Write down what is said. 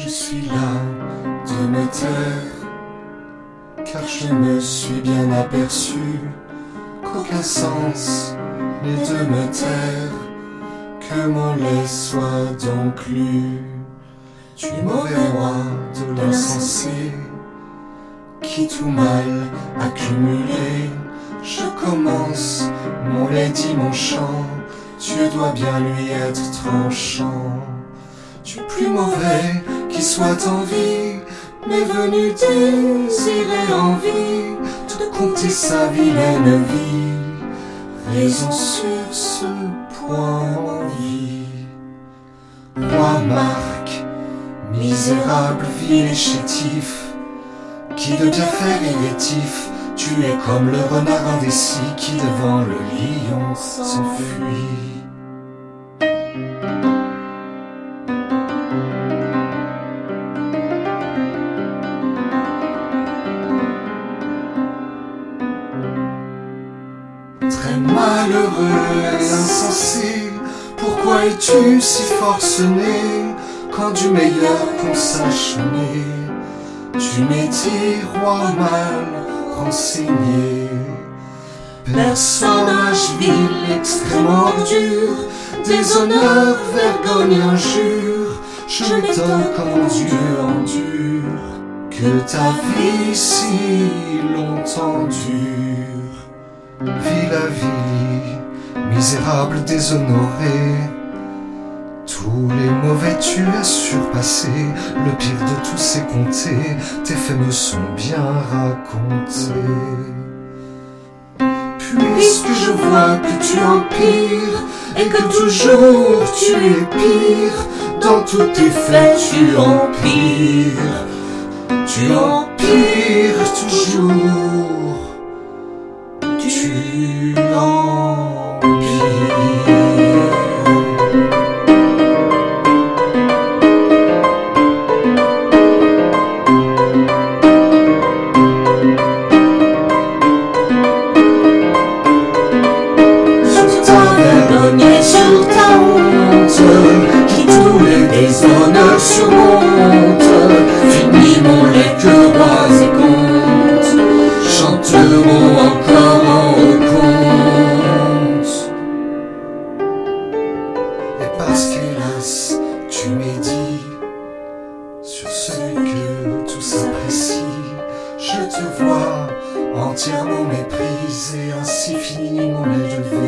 Je suis là de me taire, car je me suis bien aperçu qu'aucun sens n'est de me taire, que mon lait soit donc lu. Tu mauvais roi de l'insensé, qui tout mal accumulé, je commence mon lait dit mon chant, tu dois bien lui être tranchant. Tu plus mauvais qui soit en vie, mais venu désirer envie de compter sa vilaine vie. Raison sur ce point vie. Roi Marc, misérable, vil et chétif, qui de bien faire est rétif, tu es comme le renard indécis qui devant le lion s'enfuit. Très malheureux et insensé, pourquoi es-tu si forcené quand du meilleur qu'on sache Tu dit roi mal renseigné. Personnage vil, extrêmement dur, déshonneur, vergogne, injure, je m'étonne comment Dieu endure que ta vie si longtemps dure. Vie la vie, misérable, déshonoré. Tous les mauvais tu as surpassé, le pire de tous c'est compté, tes faits me sont bien racontés. Puisque je vois que tu empires, et que toujours tu es pire, dans tous tes faits tu empires, tu empires toujours. Qui tous les déshonneurs surmonte, finis mon lait que rois et contes chanteront encore en compte. Et parce qu'hélas, tu m'es dit, sur celui que tout s'apprécie, je te vois entièrement méprisé, ainsi finit mon lait de